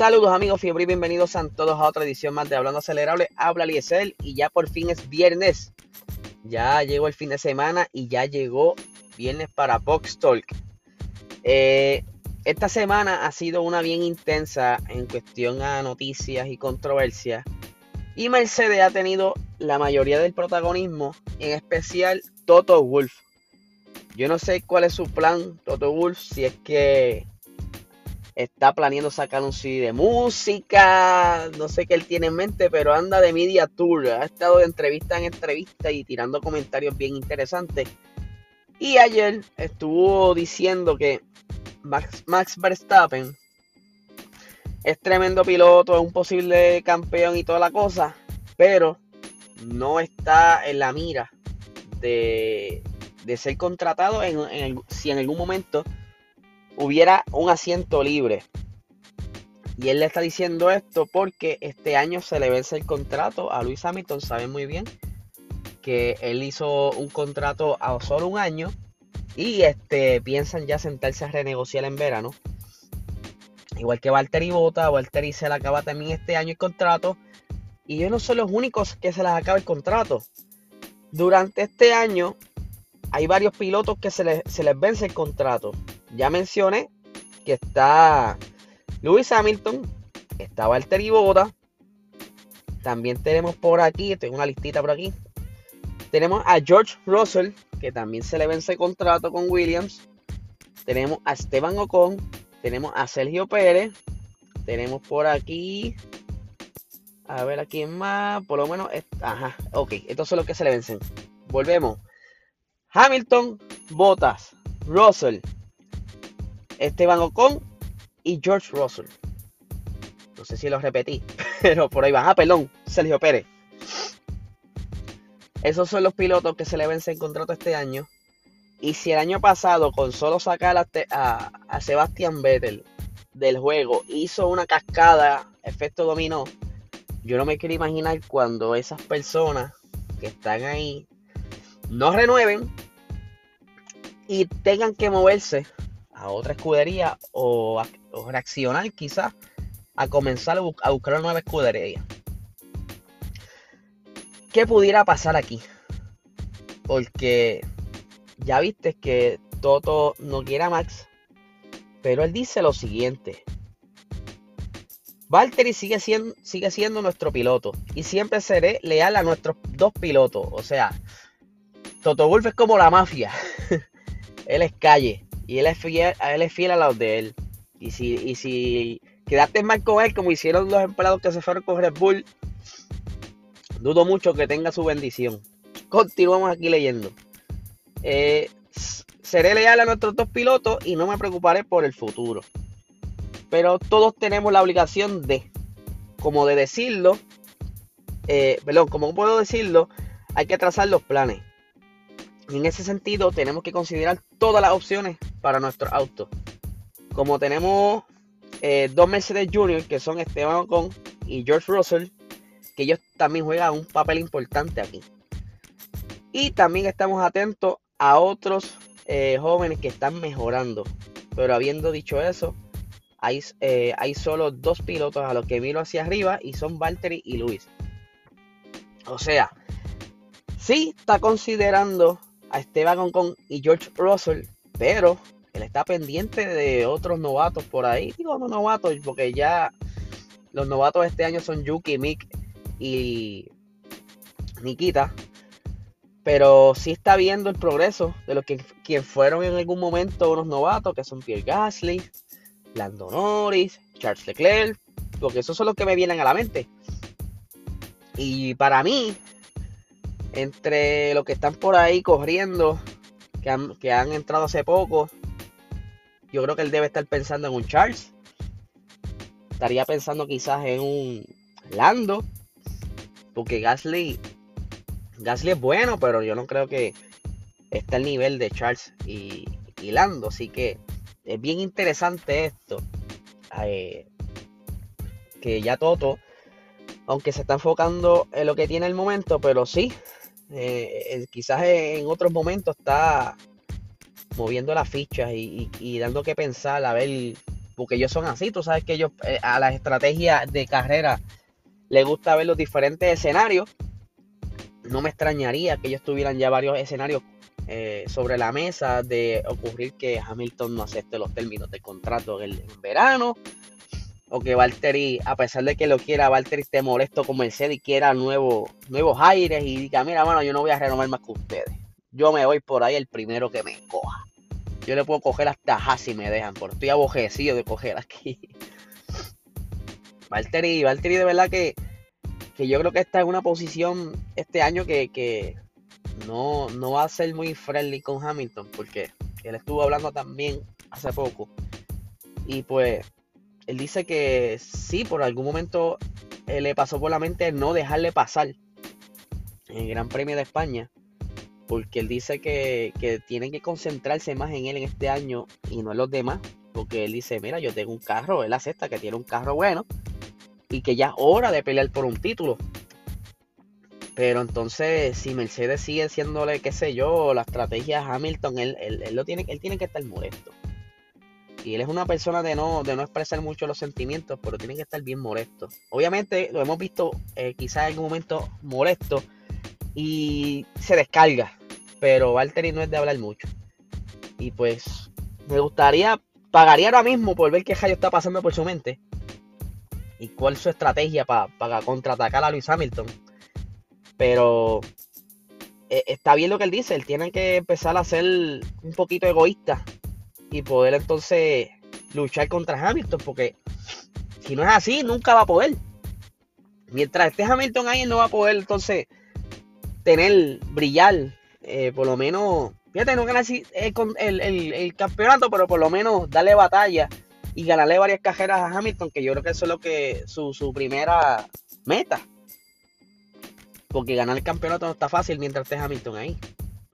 Saludos amigos fiebre y bienvenidos a todos a otra edición más de Hablando Acelerable. Habla Liesel y ya por fin es viernes. Ya llegó el fin de semana y ya llegó viernes para Box Talk. Eh, esta semana ha sido una bien intensa en cuestión a noticias y controversias. Y Mercedes ha tenido la mayoría del protagonismo, en especial Toto Wolf. Yo no sé cuál es su plan, Toto Wolf, si es que está planeando sacar un CD de música, no sé qué él tiene en mente, pero anda de media tour, ha estado de entrevista en entrevista y tirando comentarios bien interesantes. Y ayer estuvo diciendo que Max, Verstappen es tremendo piloto, es un posible campeón y toda la cosa, pero no está en la mira de, ser contratado en, si en algún momento hubiera un asiento libre. Y él le está diciendo esto porque este año se le vence el contrato a Luis Hamilton. Saben muy bien que él hizo un contrato a solo un año y este piensan ya sentarse a renegociar en verano. Igual que Valtteri Bota, Valtteri se le acaba también este año el contrato y ellos no son los únicos que se les acaba el contrato. Durante este año hay varios pilotos que se les, se les vence el contrato. Ya mencioné que está Lewis Hamilton, está Valtteri Bota. También tenemos por aquí, tengo una listita por aquí. Tenemos a George Russell, que también se le vence contrato con Williams. Tenemos a Esteban Ocon. Tenemos a Sergio Pérez. Tenemos por aquí. A ver a quién más. Por lo menos. Ajá. Ok. Estos son los que se le vencen. Volvemos. Hamilton, Bottas, Russell, Esteban Ocon y George Russell. No sé si lo repetí, pero por ahí va. Ah, perdón, Sergio Pérez. Esos son los pilotos que se le vencen contrato este año. Y si el año pasado, con solo sacar a, a, a Sebastian Vettel del juego, hizo una cascada, efecto dominó, yo no me quiero imaginar cuando esas personas que están ahí no renueven y tengan que moverse a otra escudería o, reaccionar quizás a comenzar a, buscar una nueva escudería. ¿Qué pudiera pasar aquí? Porque ya viste que Toto no quiere a Max, pero él dice lo siguiente. Valtteri sigue siendo, sigue siendo nuestro piloto y siempre seré leal a nuestros dos pilotos. O sea, Toto Wolf es como la mafia. él es calle y él es fiel, él es fiel a los de él. Y si, y quedaste mal con él, como hicieron los empleados que se fueron con Red Bull, dudo mucho que tenga su bendición. Continuamos aquí leyendo. Eh, seré leal a nuestros dos pilotos y no me preocuparé por el futuro. Pero todos tenemos la obligación de, como de decirlo, eh, perdón, como puedo decirlo, hay que trazar los planes. Y en ese sentido tenemos que considerar todas las opciones para nuestro auto. Como tenemos eh, dos Mercedes Junior que son Esteban Ocon y George Russell, que ellos también juegan un papel importante aquí. Y también estamos atentos a otros eh, jóvenes que están mejorando. Pero habiendo dicho eso, hay, eh, hay solo dos pilotos a los que miro hacia arriba y son Valtteri y Luis. O sea, sí está considerando a Esteban Ocon y George Russell, pero él está pendiente de otros novatos por ahí. Digo, no novatos, porque ya los novatos este año son Yuki, Mick y Nikita. Pero sí está viendo el progreso de los que quien fueron en algún momento unos novatos, que son Pierre Gasly, Lando Norris, Charles Leclerc, porque esos son los que me vienen a la mente. Y para mí, entre los que están por ahí corriendo, que han, entrado hace poco, yo creo que él debe estar pensando en un Charles. Estaría pensando quizás en un Lando. Porque Gasly. Gasly es bueno, pero yo no creo que esté al nivel de Charles y, Lando. Así que es bien interesante esto. Eh, que ya Toto, aunque se está enfocando en lo que tiene el momento, pero sí, eh, quizás en otros momentos está moviendo las fichas y, dando que pensar a ver porque ellos son así, tú sabes que ellos eh, a las estrategias de carrera les gusta ver los diferentes escenarios. No me extrañaría que ellos tuvieran ya varios escenarios eh, sobre la mesa de ocurrir que Hamilton no acepte los términos de contrato en, verano. O que Valtteri, a pesar de que lo quiera, Valtteri esté molesto con Mercedes y quiera nuevos aires y diga, mira, mano, yo no voy a renovar más que ustedes. Yo me voy por ahí el primero que me coja. Yo le puedo coger hasta Haas si me dejan, porque estoy abojecido de coger aquí. Valtteri, Valtteri de verdad que, que yo creo que está en una posición este año que, no, no va a ser muy friendly con Hamilton, porque él estuvo hablando también hace poco. Y pues él dice que sí, por algún momento eh, le pasó por la mente no dejarle pasar en el Gran Premio de España porque él dice que, que tienen que concentrarse más en él en este año y no en los demás, porque él dice, mira, yo tengo un carro, él acepta que tiene un carro bueno y que ya es hora de pelear por un título. Pero entonces, si Mercedes sigue siéndole, qué sé yo, la estrategia Hamilton, él, él, lo tiene, él tiene que estar molesto. Y él es una persona de no, de no expresar mucho los sentimientos, pero tiene que estar bien molesto. Obviamente lo hemos visto eh, quizás en algún momento molesto y se descarga pero Valtteri no es de hablar mucho. Y pues me gustaría, pagaría ahora mismo por ver qué Jayo está pasando por su mente y cuál es su estrategia para contraatacar a Luis Hamilton. Pero eh, está bien lo que él dice, él tiene que empezar a ser un poquito egoísta y poder entonces luchar contra Hamilton, porque si no es así, nunca va a poder. Mientras esté Hamilton ahí, no va a poder entonces tener, brillar eh, por lo menos, fíjate, no ganar el, el, campeonato, pero por lo menos darle batalla y ganarle varias cajeras a Hamilton, que yo creo que eso es lo que su, su primera meta. Porque ganar el campeonato no está fácil mientras esté Hamilton ahí.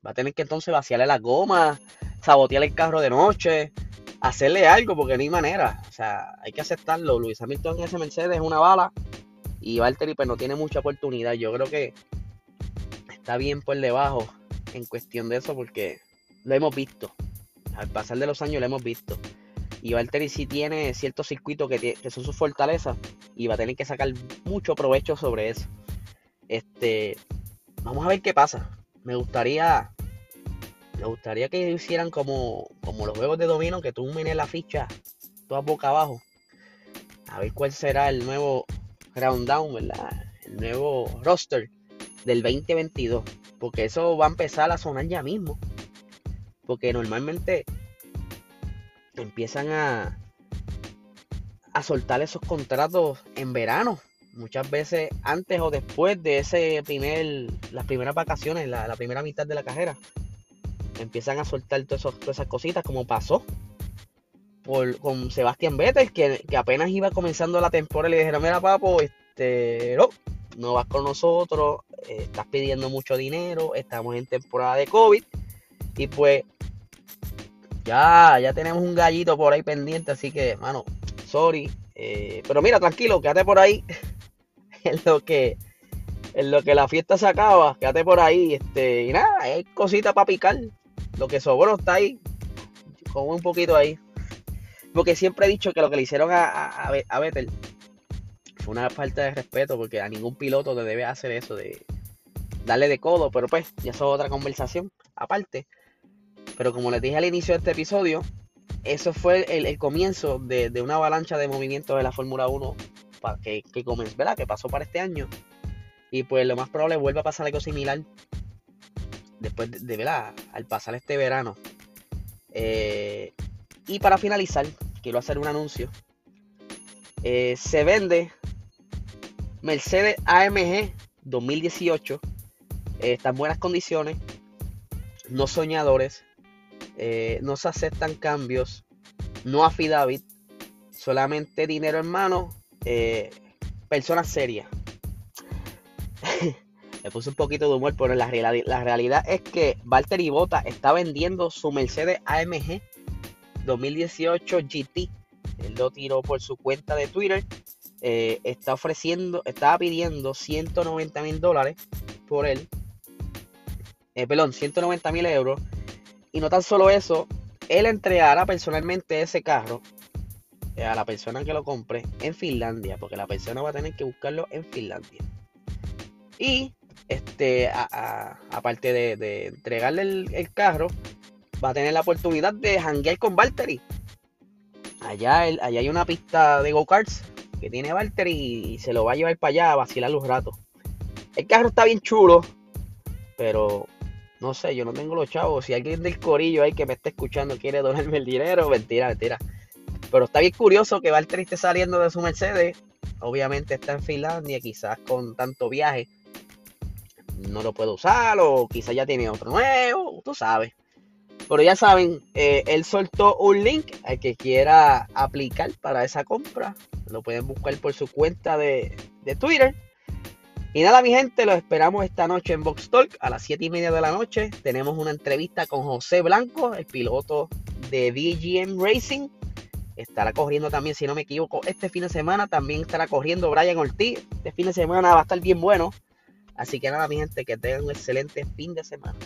Va a tener que entonces vaciarle las gomas, sabotear el carro de noche, hacerle algo, porque no hay manera. O sea, hay que aceptarlo. Luis Hamilton en ese Mercedes es una bala. Y Valtteri pues no tiene mucha oportunidad. Yo creo que está bien por debajo en cuestión de eso porque lo hemos visto. Al pasar de los años lo hemos visto. Y Valtteri sí tiene ciertos circuitos que, son sus fortalezas y va a tener que sacar mucho provecho sobre eso. Este, vamos a ver qué pasa. Me gustaría, me gustaría que hicieran como, como los juegos de domino, que tú mires la ficha toda boca abajo. A ver cuál será el nuevo round down, ¿verdad? El nuevo roster del 2022. Porque eso va a empezar a sonar ya mismo. Porque normalmente empiezan a, a soltar esos contratos en verano. Muchas veces antes o después de ese primer, las primeras vacaciones, la, primera mitad de la carrera. Empiezan a soltar todas, esas cositas como pasó por, con Sebastián Vettel, que, que, apenas iba comenzando la temporada le dijeron, mira papo, este, no, no vas con nosotros, eh, estás pidiendo mucho dinero, estamos en temporada de COVID y pues ya, ya tenemos un gallito por ahí pendiente, así que, mano, sorry. Eh, pero mira, tranquilo, quédate por ahí. en lo que en lo que la fiesta se acaba, quédate por ahí. Este, y nada, hay cositas para picar. Lo que sobró está ahí. Como un poquito ahí. Porque siempre he dicho que lo que le hicieron a, a, a Vettel fue una falta de respeto porque a ningún piloto le debe hacer eso de darle de codo, pero pues ya eso es otra conversación aparte. Pero como les dije al inicio de este episodio, eso fue el, comienzo de, una avalancha de movimientos de la Fórmula 1 que, que, comenzó, ¿verdad? que pasó para este año. Y pues lo más probable vuelva a pasar algo similar después de, ¿verdad? al pasar este verano. Eh, y para finalizar, quiero hacer un anuncio. Eh, se vende Mercedes AMG 2018 eh, está en buenas condiciones, no soñadores, eh, no se aceptan cambios, no affidavit, solamente dinero en mano, personas serias. Le puse un poquito de humor, pero la, realidad, es que Valtteri Bota está vendiendo su Mercedes AMG 2018 GT. Él lo tiró por su cuenta de Twitter eh, está ofreciendo, estaba pidiendo 190 mil dólares por él. Eh, perdón, 190 mil euros. Y no tan solo eso, él entregará personalmente ese carro a la persona que lo compre en Finlandia, porque la persona va a tener que buscarlo en Finlandia. Y este, aparte de, entregarle el, carro, va a tener la oportunidad de hanguear con Valtteri. Allá, allá hay una pista de go-karts que tiene Valtteri y se lo va a llevar para allá a vacilar los ratos. El carro está bien chulo, pero no sé, yo no tengo los chavos. Si alguien del corillo ahí que me está escuchando quiere donarme el dinero, mentira, mentira. Pero está bien curioso que Valtteri esté saliendo de su Mercedes. Obviamente está en Finlandia, quizás con tanto viaje no lo puede usar o quizás ya tiene otro nuevo, tú sabes. Pero ya saben, eh, él soltó un link al que quiera aplicar para esa compra. Lo pueden buscar por su cuenta de, de Twitter. Y nada, mi gente, lo esperamos esta noche en Box Talk a las 7 y media de la noche. Tenemos una entrevista con José Blanco, el piloto de DGM Racing. Estará corriendo también, si no me equivoco, este fin de semana. También estará corriendo Brian Ortiz. Este fin de semana va a estar bien bueno. Así que nada, mi gente, que tengan un excelente fin de semana.